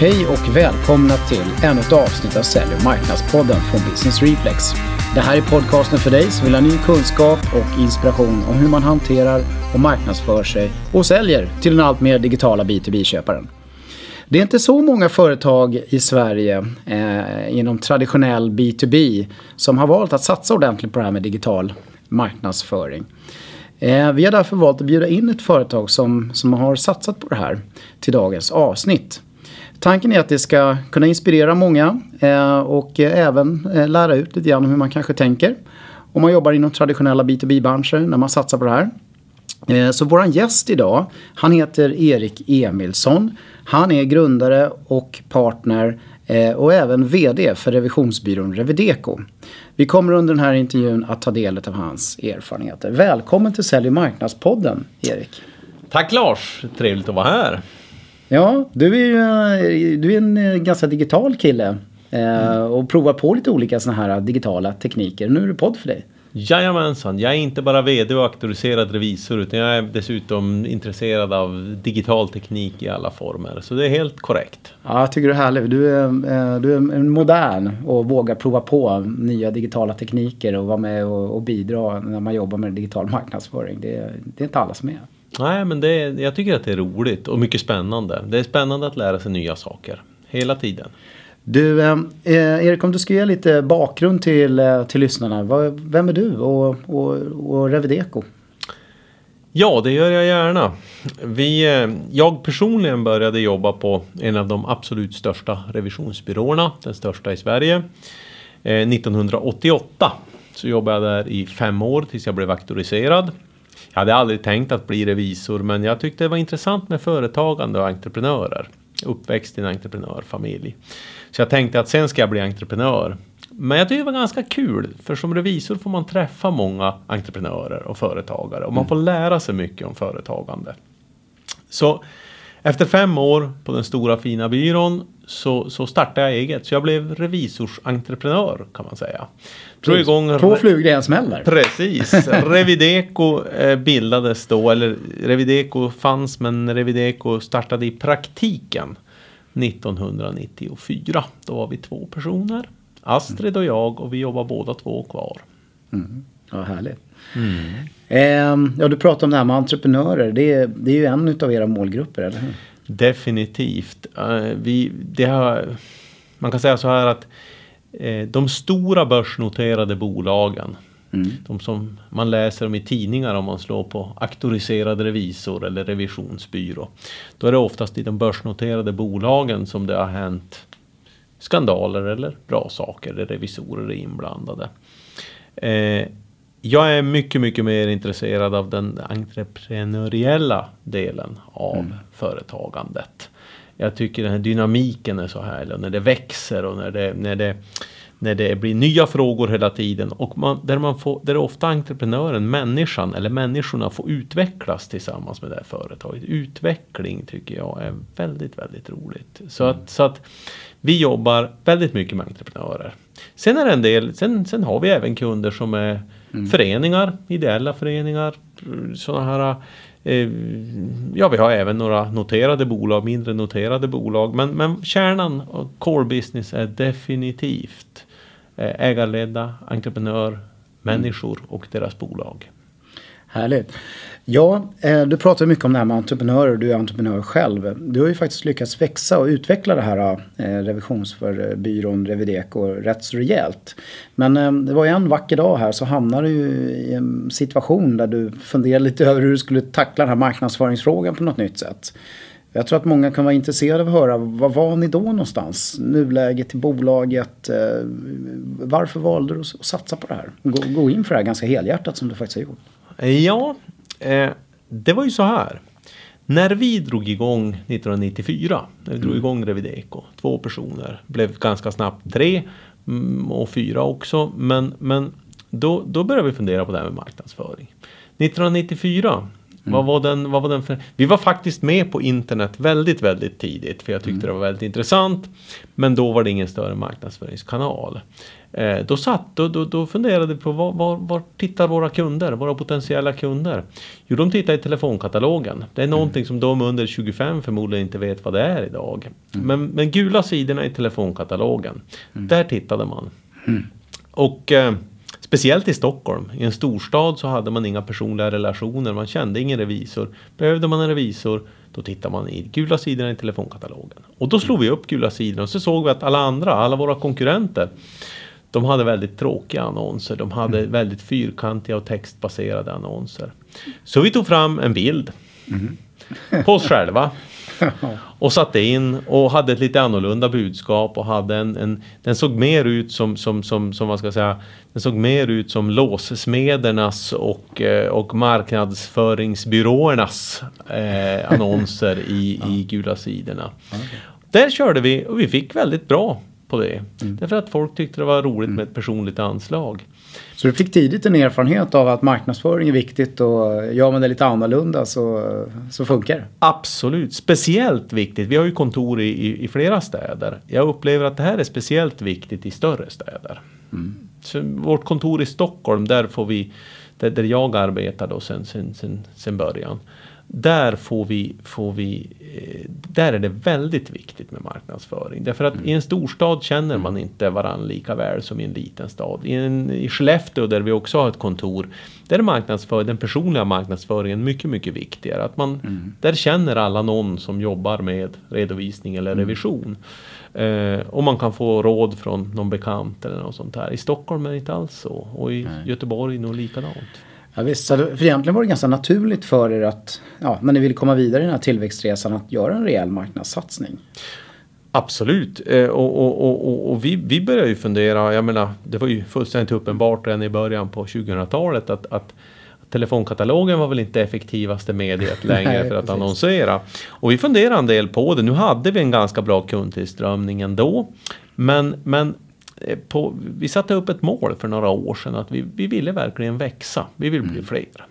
Hej och välkomna till ännu ett avsnitt av Sälj och marknadspodden från Business Reflex. Det här är podcasten för dig som vill ha ny kunskap och inspiration om hur man hanterar och marknadsför sig och säljer till den allt mer digitala B2B-köparen. Det är inte så många företag i Sverige eh, inom traditionell B2B som har valt att satsa ordentligt på det här med digital marknadsföring. Eh, vi har därför valt att bjuda in ett företag som, som har satsat på det här till dagens avsnitt. Tanken är att det ska kunna inspirera många eh, och eh, även eh, lära ut lite grann hur man kanske tänker. Om man jobbar inom traditionella B2B-branscher när man satsar på det här. Så våran gäst idag, han heter Erik Emilsson. Han är grundare och partner och även VD för revisionsbyrån Revideco. Vi kommer under den här intervjun att ta del av hans erfarenheter. Välkommen till Sälj och marknadspodden, Erik. Tack Lars, trevligt att vara här. Ja, du är ju du är en ganska digital kille. Mm. Och provar på lite olika sådana här digitala tekniker. Nu är det podd för dig. Jajamensan, jag är inte bara VD och auktoriserad revisor utan jag är dessutom intresserad av digital teknik i alla former. Så det är helt korrekt. Ja, jag tycker du är härlig. Du är, eh, du är modern och vågar prova på nya digitala tekniker och vara med och, och bidra när man jobbar med digital marknadsföring. Det, det är inte alla som är. Nej, men det, jag tycker att det är roligt och mycket spännande. Det är spännande att lära sig nya saker hela tiden. Du, eh, eh Erik, om du ska ge lite bakgrund till, eh, till lyssnarna. Vem är du och, och, och Revideco? Ja, det gör jag gärna. Vi, eh, jag personligen började jobba på en av de absolut största revisionsbyråerna, den största i Sverige. 1988 så jobbade jag där i fem år tills jag blev auktoriserad. Jag hade aldrig tänkt att bli revisor men jag tyckte det var intressant med företagande och entreprenörer. Uppväxt i en entreprenörfamilj. Så jag tänkte att sen ska jag bli entreprenör. Men jag tyckte det var ganska kul, för som revisor får man träffa många entreprenörer och företagare och man får lära sig mycket om företagande. Så efter fem år på den stora fina byrån så, så startade jag eget. Så jag blev revisorsentreprenör kan man säga. Drog igång... Två flugor i en smäll där. Precis. Revideco eh, bildades då, eller Revideco fanns men Revideco startade i praktiken 1994. Då var vi två personer. Astrid och jag och vi jobbar båda två kvar. Mm. Ja, härligt. Mm. Eh, ja, du pratar om det här med entreprenörer. Det är, det är ju en av era målgrupper, eller hur? Definitivt. Uh, vi, det har, man kan säga så här att eh, de stora börsnoterade bolagen Mm. De som man läser om i tidningar om man slår på auktoriserad revisor eller revisionsbyrå. Då är det oftast i de börsnoterade bolagen som det har hänt skandaler eller bra saker där revisorer är inblandade. Jag är mycket, mycket mer intresserad av den entreprenöriella delen av mm. företagandet. Jag tycker den här dynamiken är så härlig när det växer och när det, när det när det blir nya frågor hela tiden och man, där, man får, där ofta entreprenören, människan eller människorna får utvecklas tillsammans med det här företaget. Utveckling tycker jag är väldigt, väldigt roligt. Så, mm. att, så att vi jobbar väldigt mycket med entreprenörer. Sen är det en del, sen, sen har vi även kunder som är mm. föreningar, ideella föreningar, sådana här eh, Ja, vi har även några noterade bolag, mindre noterade bolag. Men, men kärnan och core business är definitivt Eh, ägarledda entreprenör, människor och deras bolag. Härligt. Ja, eh, du pratar mycket om det här med entreprenörer. och Du är entreprenör själv. Du har ju faktiskt lyckats växa och utveckla det här eh, revisionsbyrån Revideco rätt så rejält. Men eh, det var ju en vacker dag här så hamnade du i en situation där du funderade lite över hur du skulle tackla den här marknadsföringsfrågan på något nytt sätt. Jag tror att många kan vara intresserade av att höra, var var ni då någonstans? Nuläget i bolaget. Varför valde du att satsa på det här? Gå, gå in för det här ganska helhjärtat som du faktiskt har gjort. Ja, eh, det var ju så här. När vi drog igång 1994, när vi drog mm. igång Revideco, två personer, blev ganska snabbt tre mm, och fyra också. Men, men då, då började vi fundera på det här med marknadsföring. 1994 Vad, var den, vad var den för... Vi var faktiskt med på internet väldigt, väldigt tidigt. För jag tyckte det var väldigt intressant. Men då var det ingen större marknadsföringskanal. Eh, då, satt, då, då, då funderade vi på var, var, var tittar våra kunder, våra potentiella kunder? Jo, de tittar i telefonkatalogen. Det är någonting som de under 25 förmodligen inte vet vad det är idag. Men, men gula sidorna i telefonkatalogen, där tittade man. Och eh, speciellt i Stockholm, i en storstad så hade man inga personliga relationer, man kände ingen revisor. Behövde man en revisor, då tittade man i gula sidorna i telefonkatalogen. Och då slog vi upp gula sidorna och så såg vi att alla andra, alla våra konkurrenter, de hade väldigt tråkiga annonser. De hade Mm. väldigt fyrkantiga och textbaserade annonser. Så vi tog fram en bild Mm. på oss själva. Och satte in och hade ett lite annorlunda budskap och hade en, en den såg mer ut som, som, som, som vad ska jag säga, den såg mer ut som låssmedernas och, eh, och marknadsföringsbyråernas eh, annonser i, i gula sidorna. Där körde vi och vi fick väldigt bra på det. Därför att folk tyckte det var roligt med ett personligt anslag. Så du fick tidigt en erfarenhet av att marknadsföring är viktigt och gör man det lite annorlunda så, så funkar det. Absolut, speciellt viktigt. Vi har ju kontor i, i, flera städer. Jag upplever att det här är speciellt viktigt i större städer. Så vårt kontor i Stockholm, där får vi, där, där jag arbetar då sen, sen, sen, sen början. Där får vi, får vi, eh, där är det väldigt viktigt med marknadsföring. Därför att i en storstad känner man inte varandra lika väl som i en liten stad. I, en, I Skellefteå där vi också har ett kontor, där är marknadsför, den personliga marknadsföringen mycket, mycket viktigare. Att man, Där känner alla någon som jobbar med redovisning eller revision. Eh, och man kan få råd från någon bekant eller något sånt där. I Stockholm är det inte alls så. Och i Göteborg nog likadant. Ja, visst, för egentligen var det ganska naturligt för er att, ja, när ni ville komma vidare i den här tillväxtresan, att göra en rejäl marknadssatsning. Absolut. Eh, och och, och, och, vi, vi började ju fundera, jag menar, det var ju fullständigt uppenbart redan i början på 2000-talet att, att telefonkatalogen var väl inte effektivaste mediet längre Nej, för att precis. annonsera. Och vi funderade en del på det. Nu hade vi en ganska bra kundtillströmning ändå. Men, men på, vi satte upp ett mål för några år sedan att vi, vi ville verkligen växa. Vi vill bli fler.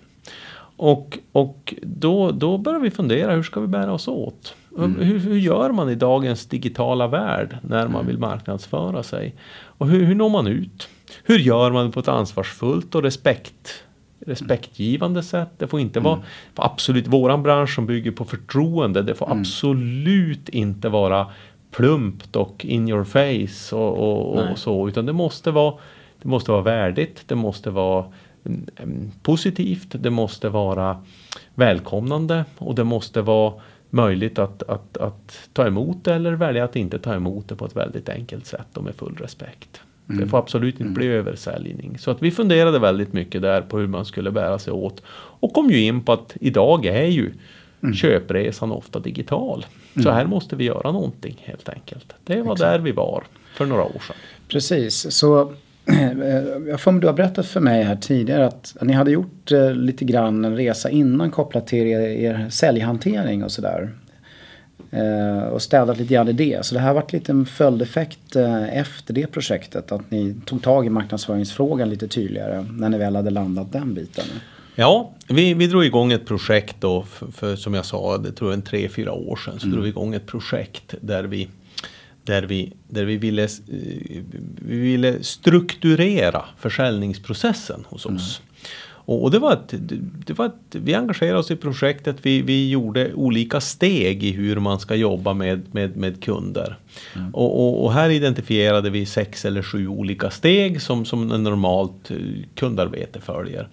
Och, och då, då börjar vi fundera, hur ska vi bära oss åt? Hur, hur gör man i dagens digitala värld när man vill marknadsföra sig? Och hur, hur når man ut? Hur gör man på ett ansvarsfullt och respekt, respektgivande sätt? Det får inte vara för absolut våran bransch som bygger på förtroende. Det får absolut inte vara plumpt och in your face och, och, och så. Utan det måste vara, det måste vara värdigt. Det måste vara mm, mm, positivt. Det måste vara välkomnande och det måste vara möjligt att, att, att ta emot det eller välja att inte ta emot det på ett väldigt enkelt sätt och med full respekt. Det får absolut inte bli översäljning. Så att vi funderade väldigt mycket där på hur man skulle bära sig åt. Och kom ju in på att idag är ju köpresan ofta digital. Så här måste vi göra någonting helt enkelt. Det var där vi var för några år sedan. Precis, så eh, jag får du har berättat för mig här tidigare att ni hade gjort eh, lite grann en resa innan kopplat till er, er säljhantering och sådär. Eh, och städat lite grann i det. Så det här varit lite en följdeffekt efter det projektet. Att ni tog tag i marknadsföringsfrågan lite tydligare när ni väl hade landat den biten. Ja, vi, vi drog igång ett projekt då, för, för som jag sa, det tror jag en tre, fyra år sedan, så drog vi igång ett projekt där vi där vi, där vi, ville, eh, vi ville strukturera försäljningsprocessen hos oss. Och, och det var ett, det var ett, vi engagerade oss i projektet, vi, vi gjorde olika steg i hur man ska jobba med, med, med kunder. Och, och, och här identifierade vi sex eller sju olika steg som, som en normalt eh, kundarbete följer.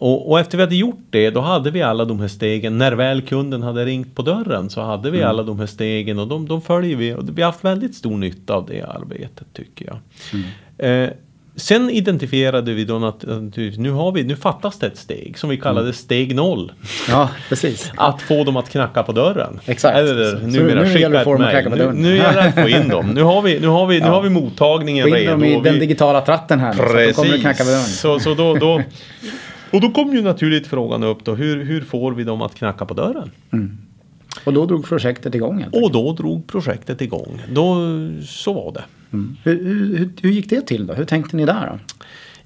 Och, och efter vi hade gjort det, då hade vi alla de här stegen. När väl kunden hade ringt på dörren så hade vi alla de här stegen och de, de följer vi. Och vi har haft väldigt stor nytta av det arbetet tycker jag. Eh, sen identifierade vi då att att nu, har vi, nu fattas det ett steg som vi kallade steg noll. Ja, precis. Att få dem att knacka på dörren. Exakt. Eller Så numera nu skicka ett mejl. Nu, nu gäller det att få in dem. Nu har vi, nu har vi, nu Ja. har vi mottagningen Få in redo. dem i och den vi- digitala tratten här. nu, Så då kommer knacka på dörren. så, så då, då, och då kom ju naturligt frågan upp då, hur, hur får vi dem att knacka på dörren? Och då drog projektet igång Och då drog projektet igång. Då, så var det. Mm. Hur, hur, hur- hur gick det till då? Hur tänkte ni där? Då?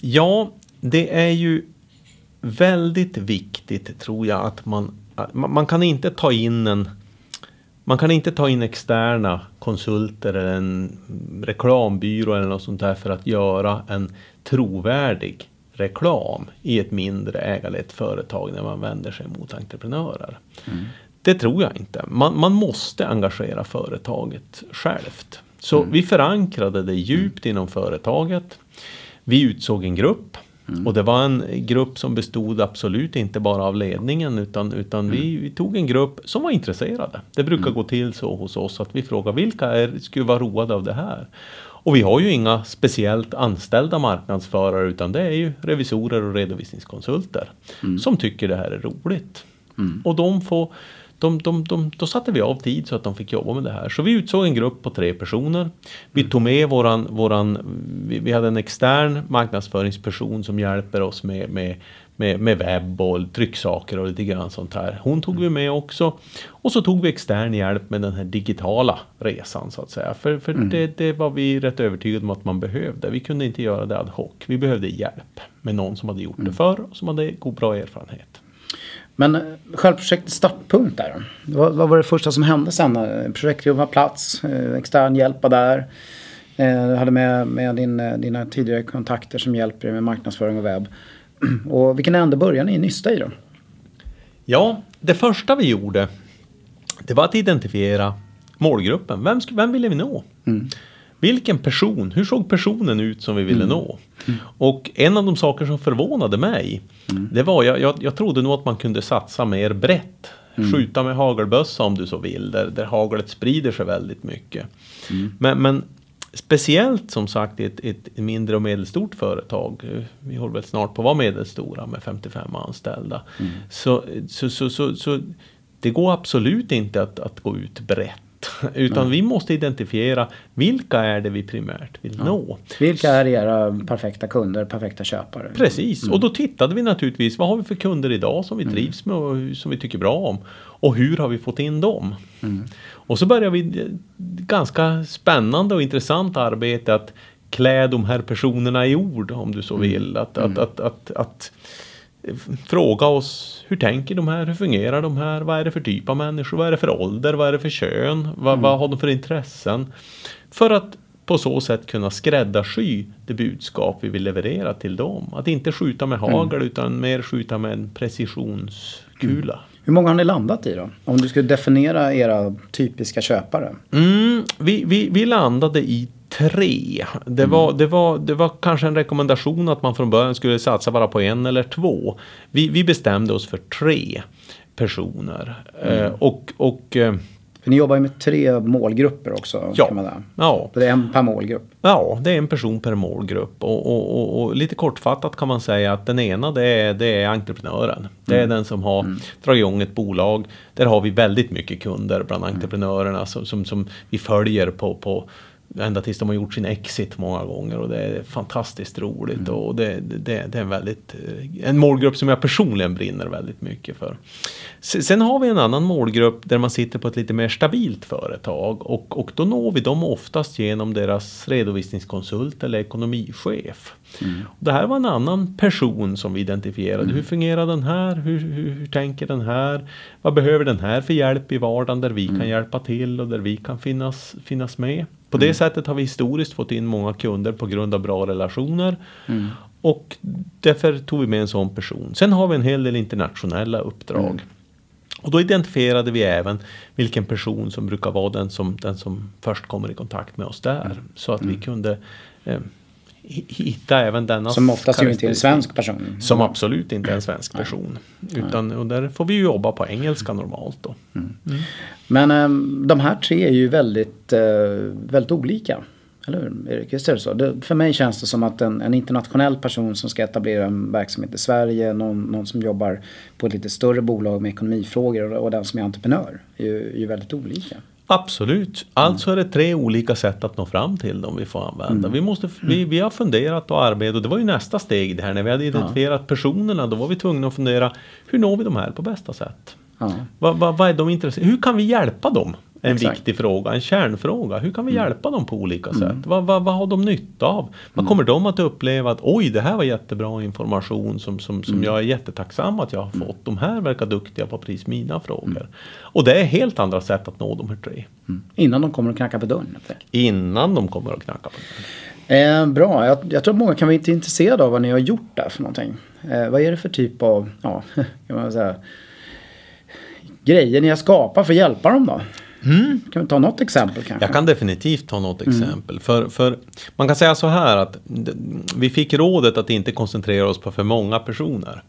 Ja, det är ju väldigt viktigt tror jag att man, man kan inte ta in en man kan inte ta in externa konsulter eller en reklambyrå eller något sånt där för att göra en trovärdig reklam i ett mindre ägarlett företag när man vänder sig mot entreprenörer. Mm. Det tror jag inte. Man, man, måste engagera företaget självt. Så mm. vi förankrade det djupt inom företaget. Vi utsåg en grupp Mm. Och det var en grupp som bestod absolut inte bara av ledningen utan, utan mm. vi, vi, tog en grupp som var intresserade. Det brukar mm. gå till så hos oss att vi frågar vilka är, skulle vara roade av det här? Och vi har ju inga speciellt anställda marknadsförare utan det är ju revisorer och redovisningskonsulter mm. som tycker det här är roligt. Mm. Och de får de, de, de, då satte vi av tid så att de fick jobba med det här. Så vi utsåg en grupp på tre personer. Vi mm. tog med våran, våran vi, vi hade en extern marknadsföringsperson som hjälper oss med, med, med, med webb och trycksaker och lite grann sånt här. Hon tog vi med också. Och så tog vi extern hjälp med den här digitala resan så att säga. För, för mm. det, det var vi rätt övertygade om att man behövde. Vi kunde inte göra det ad hoc. Vi behövde hjälp med någon som hade gjort mm. det förr och som hade god bra erfarenhet. Men eh, själva projektets startpunkt där vad, vad var det första som hände sen? Projektgruppen var plats, eh, extern hjälp var där. Eh, du hade med, med din, dina tidigare kontakter som hjälper dig med marknadsföring och webb. Och vilken ände började ni nysta i då? Ja, det första vi gjorde det var att identifiera målgruppen. Vem, vem ville vi nå? Mm. Vilken person, hur såg personen ut som vi ville mm. nå? Mm. Och en av de saker som förvånade mig, mm. det var, jag, jag, jag trodde nog att man kunde satsa mer brett. Mm. Skjuta med hagelbössa om du så vill, där, där haglet sprider sig väldigt mycket. Mm. Men, men Speciellt som sagt i ett, ett, mindre och medelstort företag. Vi håller väl snart på att vara medelstora med 55 anställda. Mm. Så, så, så, så, så, det går absolut inte att, att gå ut brett. Utan mm. vi måste identifiera vilka är det vi primärt vill ja. nå. Vilka är era perfekta kunder, perfekta köpare? Precis, mm. och då tittade vi naturligtvis vad har vi för kunder idag som vi mm. trivs med och som vi tycker bra om. Och hur har vi fått in dem? Mm. Och så började vi ganska spännande och intressant arbete att klä de här personerna i ord om du så mm. vill. Att, att, att, att fråga oss hur tänker de här, hur fungerar de här, vad är det för typ av människor, vad är det för ålder, vad är det för kön, vad, mm. vad har de för intressen? För att på så sätt kunna skräddarsy det budskap vi vill leverera till dem. Att inte skjuta med hagel mm. utan mer skjuta med en precisionskula. Mm. Hur många har ni landat i då? Om du skulle definiera era typiska köpare? Mm, vi, vi, vi landade i tre. Det, mm. var, det, var, det var kanske en rekommendation att man från början skulle satsa bara på en eller två. Vi, vi bestämde oss för tre personer. Mm. Eh, och, och eh, för ni jobbar ju med tre målgrupper också. Ja. Kan man ja. Det är en per målgrupp. Ja, det är en person per målgrupp. Och, och, och, och lite kortfattat kan man säga att den ena det är, det är entreprenören. Det är mm. den som har mm. dragit igång ett bolag. Där har vi väldigt mycket kunder bland mm. entreprenörerna som, som, som vi följer på, på ända tills de har gjort sin exit många gånger och det är fantastiskt roligt mm. och det, det, det, är en väldigt eh, en målgrupp som jag personligen brinner väldigt mycket för. Sen har vi en annan målgrupp där man sitter på ett lite mer stabilt företag och, och då når vi dem oftast genom deras redovisningskonsult eller ekonomichef. Mm. Det här var en annan person som vi identifierade. Mm. Hur fungerar den här? Hur, hur, hur, tänker den här? Vad behöver den här för hjälp i vardagen där vi mm. kan hjälpa till och där vi kan finnas, finnas med? På det mm. sättet har vi historiskt fått in många kunder på grund av bra relationer. Mm. Och därför tog vi med en sån person. Sen har vi en hel del internationella uppdrag. Mm. Och då identifierade vi även vilken person som brukar vara den som, den som först kommer i kontakt med oss där. Mm. Så att vi mm. kunde eh, hitta även denna Som oftast ju inte är en svensk person. Som absolut inte är en svensk person. Utan, och där får vi ju jobba på engelska normalt då. Mm. Mm. Men äm, de här tre är ju väldigt, äh, väldigt olika. Eller hur Erik? Visst är det så? Det, för mig känns det som att en, en, internationell person som ska etablera en verksamhet i Sverige, någon, någon som jobbar på ett lite större bolag med ekonomifrågor och, och den som är entreprenör är ju, är ju väldigt olika. Absolut. Alltså är det tre olika sätt att nå fram till dem vi får använda. Mm. Vi, måste, vi, vi har funderat och arbetat. Det var ju nästa steg det här. När vi hade identifierat ja. personerna då var vi tvungna att fundera hur når vi de här på bästa sätt? Ja. Vad, vad, vad är de intresserade Hur kan vi hjälpa dem? En exakt. viktig fråga, en kärnfråga. Hur kan vi Mm. hjälpa dem på olika sätt? Vad, vad, vad har de nytta av? Vad Mm. kommer de att uppleva att oj, det här var jättebra information som, som, som Mm. jag är jättetacksam att jag har fått. De här verkar duktiga på precis mina frågor. Och det är helt andra sätt att nå de här tre. Mm. Innan de kommer och knackar på dörren. Innan de kommer att knacka på dörren. Eh, bra, jag, jag tror att många kan vara intresserade av vad ni har gjort där för någonting. Eh, vad är det för typ av, ja, kan man säga, grejer ni har skapat för att hjälpa dem då? Kan vi ta något exempel kanske? Jag kan definitivt ta något exempel. För, för man kan säga så här att vi fick rådet att inte koncentrera oss på för många personer.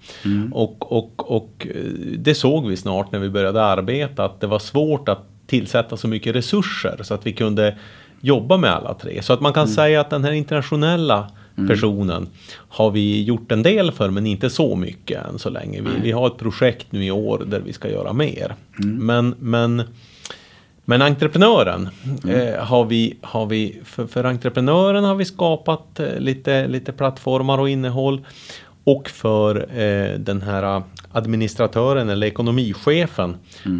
Och, och, och eh, det såg vi snart när vi började arbeta att det var svårt att tillsätta så mycket resurser så att vi kunde jobba med alla tre. Så att man kan säga att den här internationella personen har vi gjort en del för men inte så mycket än så länge. Vi, vi har ett projekt nu i år där vi ska göra mer. Men, men men entreprenören eh, har vi, har vi för, för entreprenören har vi skapat eh, lite, lite plattformar och innehåll. Och för eh, den här administratören eller ekonomichefen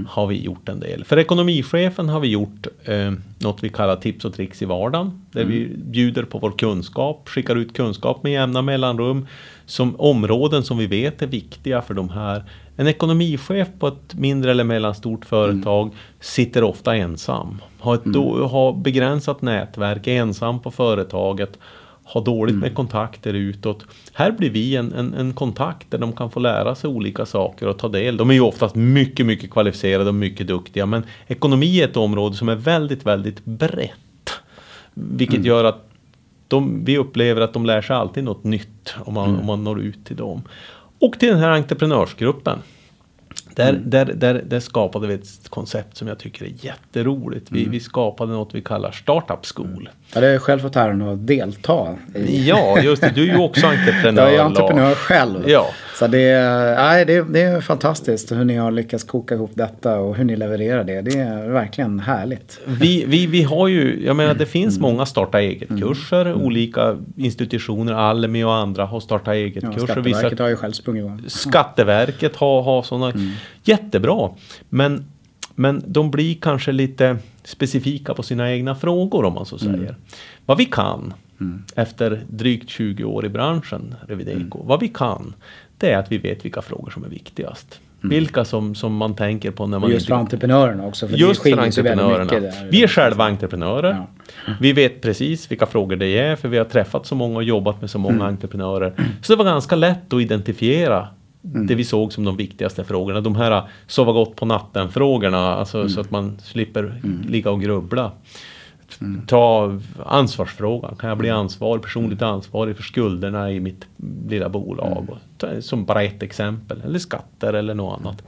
har vi gjort en del. För ekonomichefen har vi gjort eh, något vi kallar tips och tricks i vardagen. Där vi bjuder på vår kunskap, skickar ut kunskap med jämna mellanrum. Som områden som vi vet är viktiga för de här. En ekonomichef på ett mindre eller mellanstort företag sitter ofta ensam. Har, ett då, har begränsat nätverk, är ensam på företaget har dåligt med kontakter utåt. Här blir vi en, en, en kontakt där de kan få lära sig olika saker och ta del. De är ju oftast mycket, mycket kvalificerade och mycket duktiga. Men ekonomi är ett område som är väldigt, väldigt brett. Vilket gör att de, vi upplever att de lär sig alltid något nytt om man, om man når ut till dem. Och till den här entreprenörsgruppen. Där, där, där, där skapade vi ett koncept som jag tycker är jätteroligt. Vi, vi skapade något vi kallar Startup School. Jag hade själv fått äran att delta i. Ja, just det. Du är ju också entreprenör. Jag är entreprenör själv. Ja. Så det, är- nej, det, det är fantastiskt hur ni har lyckats koka ihop detta och hur ni levererar det. Det är verkligen härligt. Vi, vi, vi har ju, jag menar det Mm. finns många starta eget-kurser. Olika institutioner, Almi och andra har starta Ja, eget-kurser. Skatteverket Vissa har ju själv sprungit igång. Skatteverket har, har sådana. Mm. Jättebra. Men, men de blir kanske lite specifika på sina egna frågor om man så Mm. säger. Vad vi kan efter drygt 20 år i branschen, Revideco. Mm. Vad vi kan, det är att vi vet vilka frågor som är viktigast. Vilka som, som man tänker på när man Mm. just för entreprenörerna också. För Just det skiljer sig väldigt mycket där. Vi är själva entreprenörer. Ja. Vi vet precis vilka frågor det är för vi har träffat så många och jobbat med så många Mm. entreprenörer. Så det var ganska lätt att identifiera Mm. det vi såg som de viktigaste frågorna. De här sova gott på natten frågorna, alltså Mm. så att man slipper ligga och grubbla. Ta ansvarsfrågan. Kan jag bli ansvarig, personligt ansvarig för skulderna i mitt lilla bolag? Ta- Som bara ett exempel. Eller skatter eller något annat.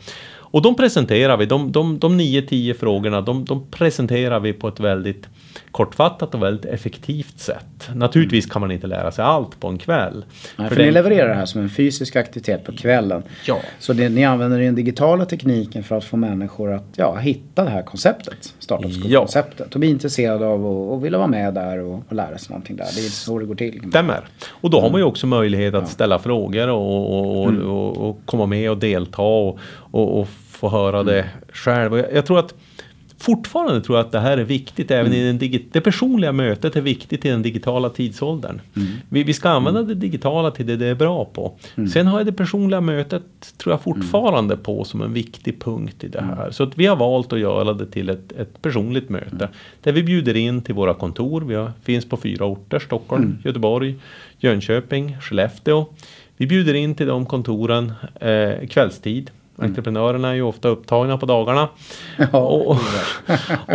Och de presenterar vi, de, de, de 9-10 frågorna, de, de presenterar vi på ett väldigt kortfattat och väldigt effektivt sätt. Naturligtvis kan man inte lära sig allt på en kväll. Nej, För för ni levererar det här som en fysisk aktivitet på kvällen. Ja. Så det, ni använder den digitala tekniken för att få människor att ja, hitta det här konceptet. Startup School-konceptet. Och bli intresserade av och, och vilja vara med där och, och lära sig någonting där. Det är så det går till. Stämmer. Och då har man ju också möjlighet att ställa frågor och, och, och, och, komma med och delta och, få höra det själv. Jag, jag tror att fortfarande tror jag att det här är viktigt även i den digi- Det personliga mötet är viktigt i den digitala tidsåldern. Vi, vi ska använda det digitala till det det är bra på. Sen har jag det personliga mötet tror jag fortfarande på som en viktig punkt i det här. Så att vi har valt att göra det till ett, ett personligt möte. Där vi bjuder in till våra kontor. Vi har, finns på fyra orter. Stockholm, Göteborg, Jönköping, Skellefteå. Vi bjuder in till de kontoren eh, kvällstid. Entreprenörerna är ju ofta upptagna på dagarna. Ja, och,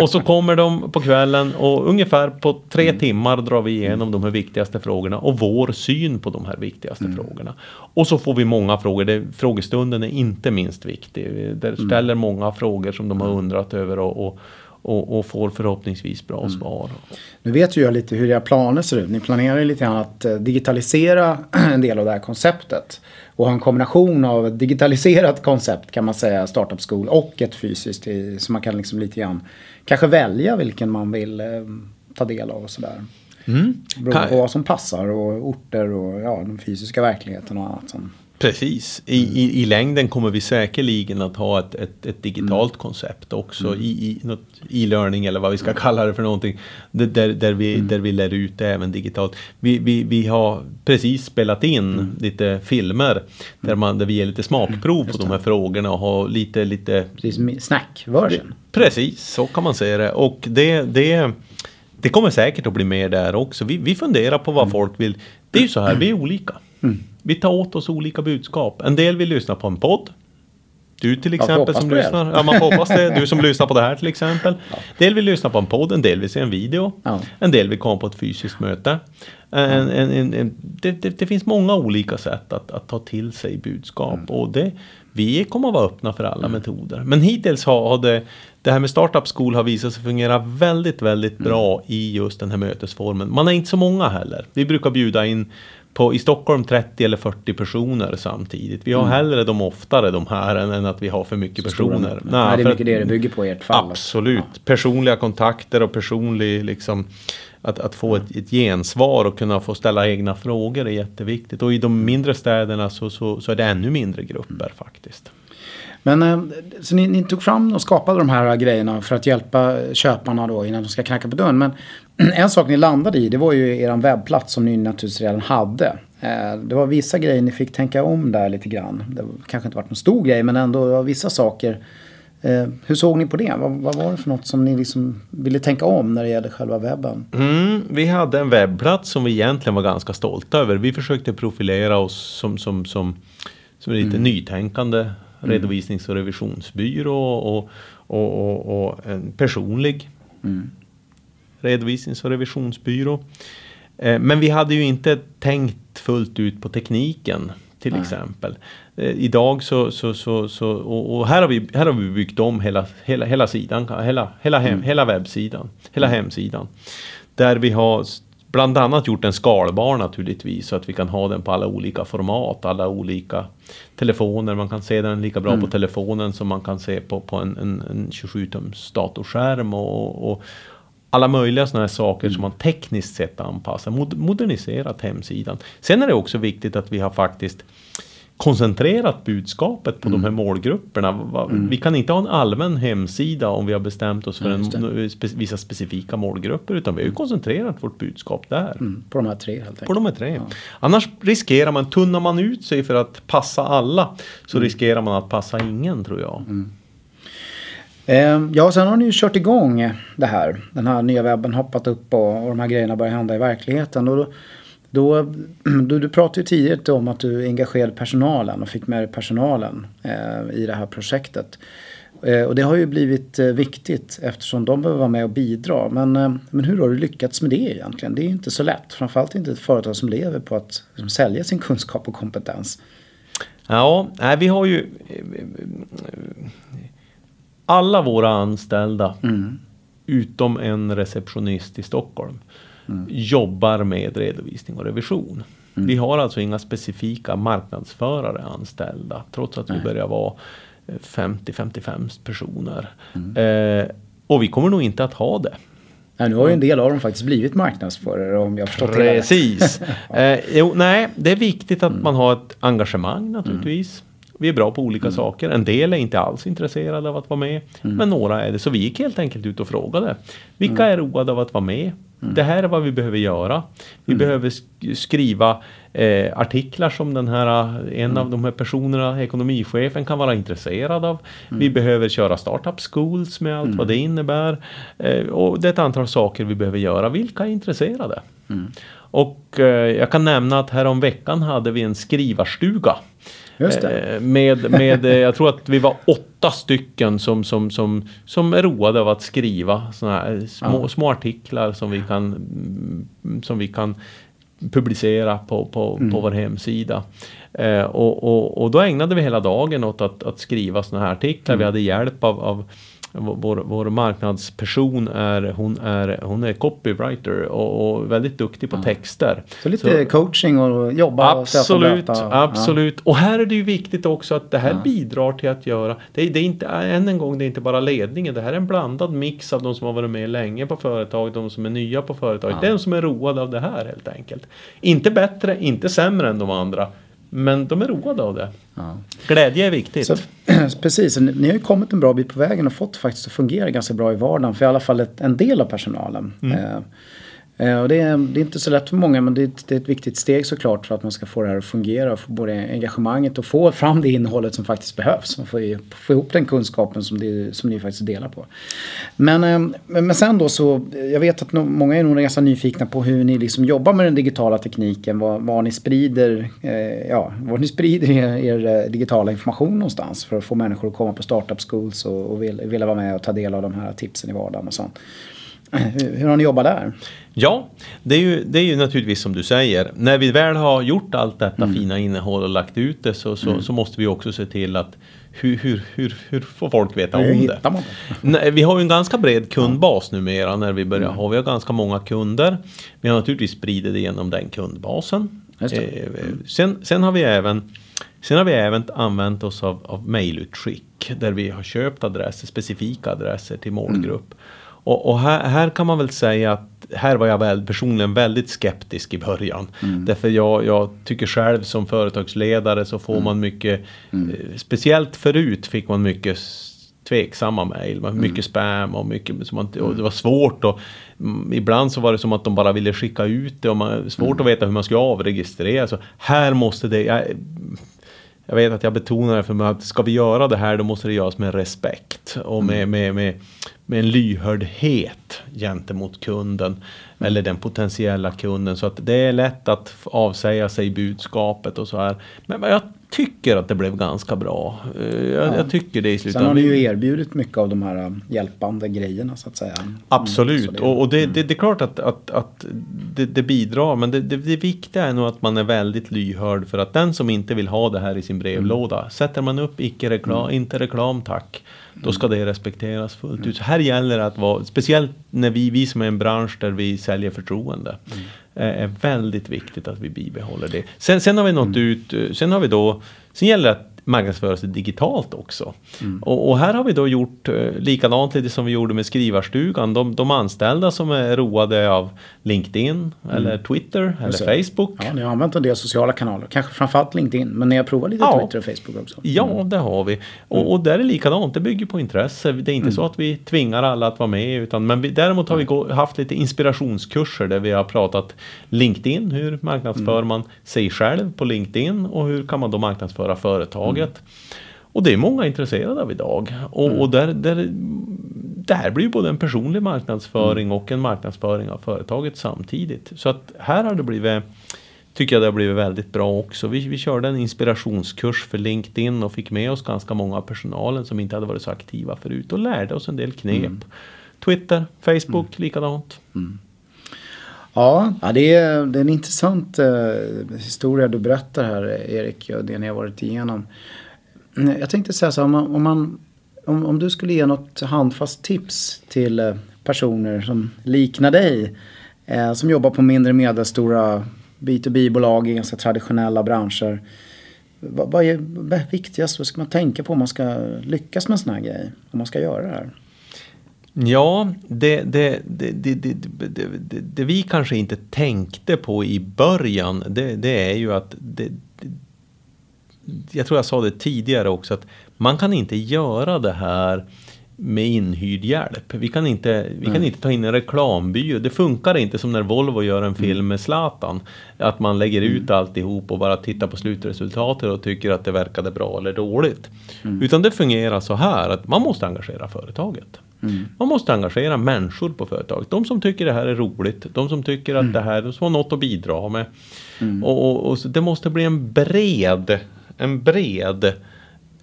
och så kommer de på kvällen och ungefär på tre timmar drar vi igenom de här viktigaste frågorna och vår syn på de här viktigaste frågorna. Och så får vi många frågor. Det, frågestunden är inte minst viktig. Vi där ställer många frågor som de har undrat över och, och, och, och får förhoppningsvis bra svar. Nu vet ju jag lite hur era planer ser ut. Ni planerar ju lite grann att eh, digitalisera en del av det här konceptet. Och ha en kombination av ett digitaliserat koncept kan man säga, Startup School, och ett fysiskt. Så man kan liksom lite grann kanske välja vilken man vill eh, ta del av och sådär. Mm. Beroende på vad som passar och orter och ja, den fysiska verkligheten och annat som Precis. I, i, I längden kommer vi säkerligen att ha ett, ett, ett digitalt mm. koncept också mm. i, i något e-learning eller vad vi ska kalla det för någonting. Där, där, vi, mm. där vi lär ut det även digitalt. Vi, vi, vi har precis spelat in mm. lite filmer där, man, där vi ger lite smakprov på de här frågorna och har lite... lite precis, snackversion. Precis, så kan man säga det. Och det, det, det kommer säkert att bli mer där också. Vi, vi funderar på vad mm. folk vill. Det är ju så här, vi är olika. Mm. Vi tar åt oss olika budskap. En del vill lyssna på en podd. Du till exempel som lyssnar. Ja, man hoppas det. Du som lyssnar på det här till exempel. Ja. En del vill lyssna på en podd, en del vill se en video. Ja. En del vill komma på ett fysiskt möte. En, en, en, det, det, det, finns många olika sätt att, att ta till sig budskap. Mm. Och det, vi kommer att vara öppna för alla mm. metoder. Men hittills har, har det, det här med Startup School har visat sig fungera väldigt, väldigt mm. bra i just den här mötesformen. Man är inte så många heller. Vi brukar bjuda in på, i Stockholm 30 eller 40 personer samtidigt. Vi har mm. hellre dem oftare de här än, än att vi har för mycket personer. Nej, Nej, det är mycket det det bygger på i ert fall. Absolut. Ja. Personliga kontakter och personlig liksom att, att få ett, ett gensvar och kunna få ställa egna frågor är jätteviktigt. Och i de mindre städerna så, så, så är det ännu mindre grupper mm. faktiskt. Men eh, så ni, ni, tog fram och skapade de här grejerna för att hjälpa köparna då innan de ska knacka på dörren. Men en sak ni landade i det var ju er webbplats som ni naturligtvis redan hade. Eh, det var vissa grejer ni fick tänka om där lite grann. Det kanske inte var någon stor grej men ändå det var vissa saker. Eh, hur såg ni på det? Vad, vad, var det för något som ni liksom ville tänka om när det gällde själva webben? Mm, vi hade en webbplats som vi egentligen var ganska stolta över. Vi försökte profilera oss som, som, som, som lite mm. nytänkande. Redovisnings och revisionsbyrå och, och, och, och en personlig mm. redovisnings och revisionsbyrå. Eh, men vi hade ju inte tänkt fullt ut på tekniken till Nej. exempel. Eh, idag så, så, så, så och, och, här, har vi, här har vi byggt om hela, hela, hela sidan, hela, hela, hem, mm. hela webbsidan, hela mm. hemsidan. Där vi har bland annat gjort den skalbar naturligtvis så att vi kan ha den på alla olika format, alla olika telefoner. Man kan se den lika bra mm. på telefonen som man kan se på, på en, en, en 27-tums datorskärm och, och, alla möjliga sådana här saker mm. som man tekniskt sett anpassar, moderniserat hemsidan. Sen är det också viktigt att vi har faktiskt koncentrerat budskapet på mm. de här målgrupperna. Mm. Vi kan inte ha en allmän hemsida om vi har bestämt oss för en, spe, vissa specifika målgrupper utan vi har ju koncentrerat vårt budskap där. Mm. På de här tre helt enkelt. På de här tre. Ja. Annars riskerar man, tunnar man ut sig för att passa alla så mm. riskerar man att passa ingen tror jag. Mm. Eh, ja, sen har ni ju kört igång det här. Den här nya webben hoppat upp och, och de här grejerna börjar hända i verkligheten. Och då, då, då, du pratade ju tidigare om att du engagerade personalen och fick med dig personalen eh, i det här projektet. Eh, och det har ju blivit eh, viktigt eftersom de behöver vara med och bidra. Men, eh, men hur har du lyckats med det egentligen? Det är ju inte så lätt. Framförallt inte ett företag som lever på att liksom, sälja sin kunskap och kompetens. Ja, nej, vi har ju alla våra anställda mm. utom en receptionist i Stockholm mm. jobbar med redovisning och revision. Mm. Vi har alltså inga specifika marknadsförare anställda trots att Nej. vi börjar vara 50-55 personer. Mm. Eh, och vi kommer nog inte att ha det. Nej, nu har ju en del av dem faktiskt blivit marknadsförare om jag förstått det Precis. eh, jo, nej, det är viktigt att mm. man har ett engagemang naturligtvis. Vi är bra på olika mm. saker. En del är inte alls intresserade av att vara med. Mm. Men några är det. Så vi gick helt enkelt ut och frågade. Vilka mm. är roade av att vara med? Mm. Det här är vad vi behöver göra. Vi mm. behöver skriva eh, artiklar som den här, en mm. av de här personerna, ekonomichefen, kan vara intresserad av. Mm. Vi behöver köra startup schools med allt vad det mm. innebär. Eh, och det är ett antal saker vi behöver göra. Vilka är intresserade? Mm. Och eh, jag kan nämna att härom veckan hade vi en skrivarstuga Eh, med, med, eh, jag tror att vi var åtta stycken som, som, som, som är roade av att skriva såna här små, ja. små artiklar som vi kan, som vi kan publicera på, på, mm. på vår hemsida. Eh, och, och, och då ägnade vi hela dagen åt att, att skriva såna här artiklar. Mm. Vi hade hjälp av, av vår, vår marknadsperson är, hon är, hon är copywriter och, och väldigt duktig på ja. texter. Så lite så, coaching och jobba absolut, och. Absolut, ja. och här är det ju viktigt också att det här ja. bidrar till att göra, det, det är inte, än en gång, det är inte bara ledningen, det här är en blandad mix av de som har varit med länge på företaget, de som är nya på företaget, ja. de som är roade av det här helt enkelt. Inte bättre, inte sämre än de andra, Men de är roade av det. Ja. Glädje är viktigt. Så, precis, ni har ju kommit en bra bit på vägen och fått faktiskt att fungera ganska bra i vardagen för i alla fall ett, en del av personalen. Mm. Eh, Eh, Eh, och det, är, det är inte så lätt för många men det är, det är, ett viktigt steg såklart för att man ska få det här att fungera få både engagemanget och få fram det innehållet som faktiskt behövs. Man får, få ihop den kunskapen som, det, som ni faktiskt delar på. Men, eh, men sen då så, jag vet att många är nog ganska nyfikna på hur ni liksom jobbar med den digitala tekniken. Var, var ni sprider, eh, ja, var ni sprider er, er, digitala information någonstans för att få människor att komma på startup schools och, och vilja, vilja vara med och ta del av de här tipsen i vardagen och sånt. Hur, hur har ni jobbat där? Ja, det är, ju, det är ju naturligtvis som du säger. När vi väl har gjort allt detta mm. fina innehåll och lagt ut det så, så, mm. så, måste vi också se till att hur, hur, hur, hur får folk veta hur om det? Det? Vi har ju en ganska bred kundbas numera när vi börjar mm. ha. Vi har ganska många kunder. Vi har naturligtvis spridit det genom den kundbasen. Eh, sen, sen har vi även Sen har vi även använt oss av, av mejlutskick där vi har köpt adresser, specifika adresser till målgrupp. Mm. Och, och här, här, kan man väl säga att här var jag väl, personligen väldigt skeptisk i början. Mm. Därför jag, jag tycker själv som företagsledare så får mm. man mycket, mm. eh, speciellt förut fick man mycket tveksamma mejl, mm. mycket spam och mycket som man, och det var svårt och mm, ibland så var det som att de bara ville skicka ut det och man, svårt mm. att veta hur man skulle avregistrera. Så här måste det, jag, jag vet att jag betonar det för mig att ska vi göra det här då måste det göras med respekt och med, mm. med, med, med en lyhördhet gentemot kunden mm. eller den potentiella kunden så att det är lätt att avsäga sig budskapet och så här. Men jag tycker att det blev ganska bra. Eh, jag, ja. jag tycker det i slutändan. Sen har ni ju erbjudit mycket av de här hjälpande grejerna så att säga. Absolut, mm, och, och det, det, det, är klart att, att, att det, det bidrar. Men det, det, viktiga är nog att man är väldigt lyhörd för att den som inte vill ha det här i sin brevlåda. Mm. Sätter man upp icke reklam, mm. inte reklam tack. Då ska det respekteras fullt ut. Så här gäller det att vara, speciellt när vi, vi som är en bransch där vi säljer förtroende. Är väldigt viktigt att vi bibehåller det. Sen, sen har vi nått mm. ut, sen har vi då, sen gäller det att marknadsföra sig digitalt också. Mm. Och, och, här har vi då gjort eh, likadant lite som vi gjorde med skrivarstugan. De, de anställda som är roade av LinkedIn mm. eller Twitter eller Facebook. Ja, ni har använt en del sociala kanaler, kanske framförallt LinkedIn. Men ni har provat lite ja. Twitter och Facebook också? Mm. Ja, det har vi. Och, mm. och där är likadant, det bygger på intresse. Det är inte mm. så att vi tvingar alla att vara med. Utan, men vi, däremot har vi gå, haft lite inspirationskurser där vi har pratat LinkedIn. Hur marknadsför mm. man sig själv på LinkedIn och hur kan man då marknadsföra företag företaget. Mm. Och det är många intresserade av idag. Och, mm. och där, där, det här blir både en personlig marknadsföring mm. och en marknadsföring av företaget samtidigt. Så att här har det blivit tycker jag det har blivit väldigt bra också. Vi, vi körde en inspirationskurs för LinkedIn och fick med oss ganska många av personalen som inte hade varit så aktiva förut och lärde oss en del knep. Mm. Twitter, Facebook, mm. likadant. Mm. Ja, ja det, är, det är en intressant eh, historia du berättar här Erik och det ni har varit igenom. Mm, jag tänkte säga så här, om, man, om, man, om, om, du skulle ge något handfast tips till eh, personer som liknar dig. Eh, som jobbar på mindre medelstora B2B-bolag i ganska traditionella branscher. Vad, vad är viktigast? Vad ska man tänka på om man ska lyckas med en sån här grej? Om man ska göra det här? Ja, det, det, det, vi kanske inte tänkte på i början, det, är ju att jag tror jag sa det tidigare också, att man kan inte göra det här med inhyrd hjälp. Vi kan inte, vi kan inte ta in en reklambyrå. Det funkar inte som när Volvo gör en film med Zlatan. Att man lägger ut mm. alltihop och bara tittar på slutresultatet och tycker att det verkade bra eller dåligt. Mm. Utan det fungerar så här att man måste engagera företaget. Mm. Man måste engagera människor på företaget. De som tycker det här är roligt, de som tycker att mm. det här de har något att bidra med. Mm. Och, och, och det måste bli en bred, en bred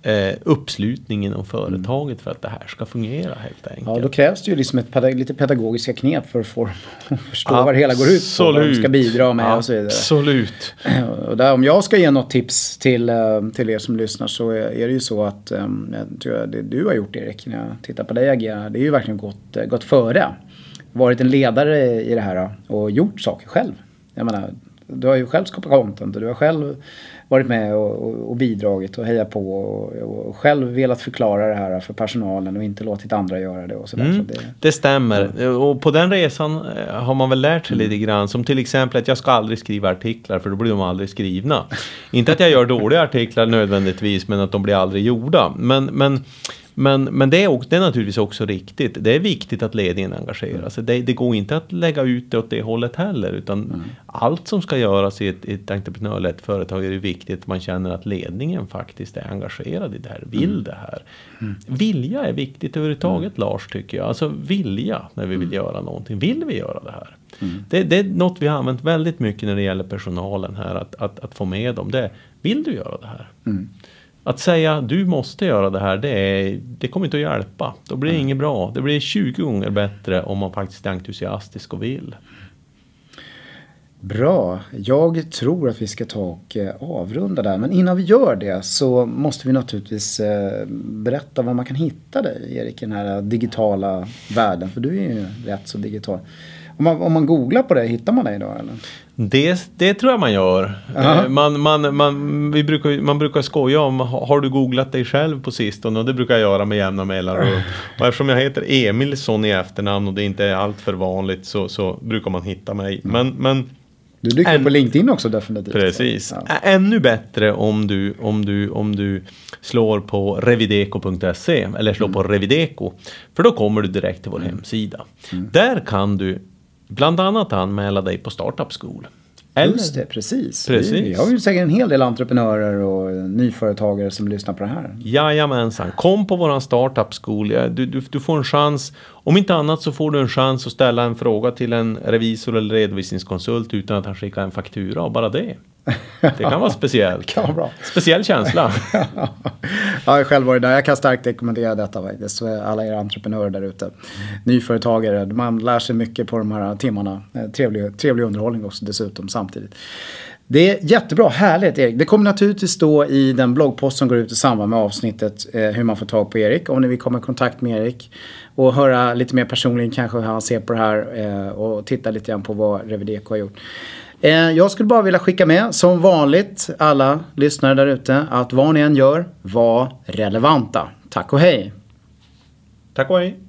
eh, uppslutning inom företaget för att det här ska fungera helt enkelt. Ja, då krävs det ju liksom ett lite pedagogiska knep för att få förstå vad det hela går ut på. Vad de ska bidra med och så vidare. Absolut. Och där, om jag ska ge något tips till, eh, till er som lyssnar så är det ju så att um, jag tror det du har gjort Erik när jag tittar på dig agera. Det är ju verkligen gått, gått före. Varit en ledare i det här och gjort saker själv. Jag menar, du har ju själv skapat content och du har själv varit med och, och, bidragit och hejat på och, och, själv velat förklara det här för personalen och inte låtit andra göra det och sådär. Mm, så det, det, stämmer ja. och på den resan eh, har man väl lärt sig lite grann som till exempel att jag ska aldrig skriva artiklar för då blir de aldrig skrivna. inte att jag gör dåliga artiklar nödvändigtvis men att de blir aldrig gjorda. Men, men men, men det, är, det är naturligtvis också riktigt. Det är viktigt att ledningen engagerar sig. Det, det går inte att lägga ut det åt det hållet heller. Utan mm. allt som ska göras i ett, ett entreprenörlett företag är det viktigt att man känner att ledningen faktiskt är engagerad i det här, vill mm. det här. Mm. Vilja är viktigt överhuvudtaget mm. Lars tycker jag. Alltså vilja när vi vill mm. göra någonting. Vill vi göra det här? Mm. Det, det, är något vi har använt väldigt mycket när det gäller personalen här. Att, att, att få med dem. Det vill du göra det här? Att säga du måste göra det här, det, är, det kommer inte att hjälpa. Då blir det mm. inget bra. Det blir 20 gånger bättre om man faktiskt är entusiastisk och vill. Bra. Jag tror att vi ska ta och eh, avrunda där. Men innan vi gör det så måste vi naturligtvis eh, berätta var man kan hitta dig, Erik, i den här digitala världen. För du är ju rätt så digital. Om man, om man googlar på det, hittar man dig då eller? Det, det tror jag man gör. Uh man, man, man, vi brukar, man brukar skoja om, har du googlat dig själv på sistone? Och det brukar jag göra med jämna mellanrum. Och eftersom jag heter Emilsson i efternamn och det inte är allt för vanligt så, så brukar man hitta mig. Mm. Men, men du dyker än, på LinkedIn också definitivt. Precis. Ja. Ännu bättre om du, om, du, om du slår på revideco.se eller slår mm. på Revideco. För då kommer du direkt till vår mm. hemsida. Mm. Där kan du bland annat anmäla dig på Startup School. Eller? Just det, precis. precis. Vi har ju säkert en hel del entreprenörer och nyföretagare som lyssnar på det här. Jajamensan, kom på våran Startup School. Du, du, du får en chans. Om inte annat så får du en chans att ställa en fråga till en revisor eller redovisningskonsult utan att han skickar en faktura och bara det. Det kan vara speciellt. kan vara bra. Speciell känsla. ja, jag har själv varit där. Jag kan starkt rekommendera detta faktiskt. Alla er entreprenörer där ute. Nyföretagare. Man lär sig mycket på de här timmarna. Eh, trevlig, trevlig underhållning också dessutom samtidigt. Det är jättebra, härligt Erik. Det kommer naturligtvis stå i den bloggpost som går ut i samband med avsnittet eh, hur man får tag på Erik. Om ni vill komma i kontakt med Erik. Och höra lite mer personligen kanske hur han ser på det här. Eh, och titta lite grann på vad Revideco har gjort. Eh, jag skulle bara vilja skicka med, som vanligt, alla lyssnare där ute, att vad ni än gör, var relevanta. Tack och hej! Tack och hej!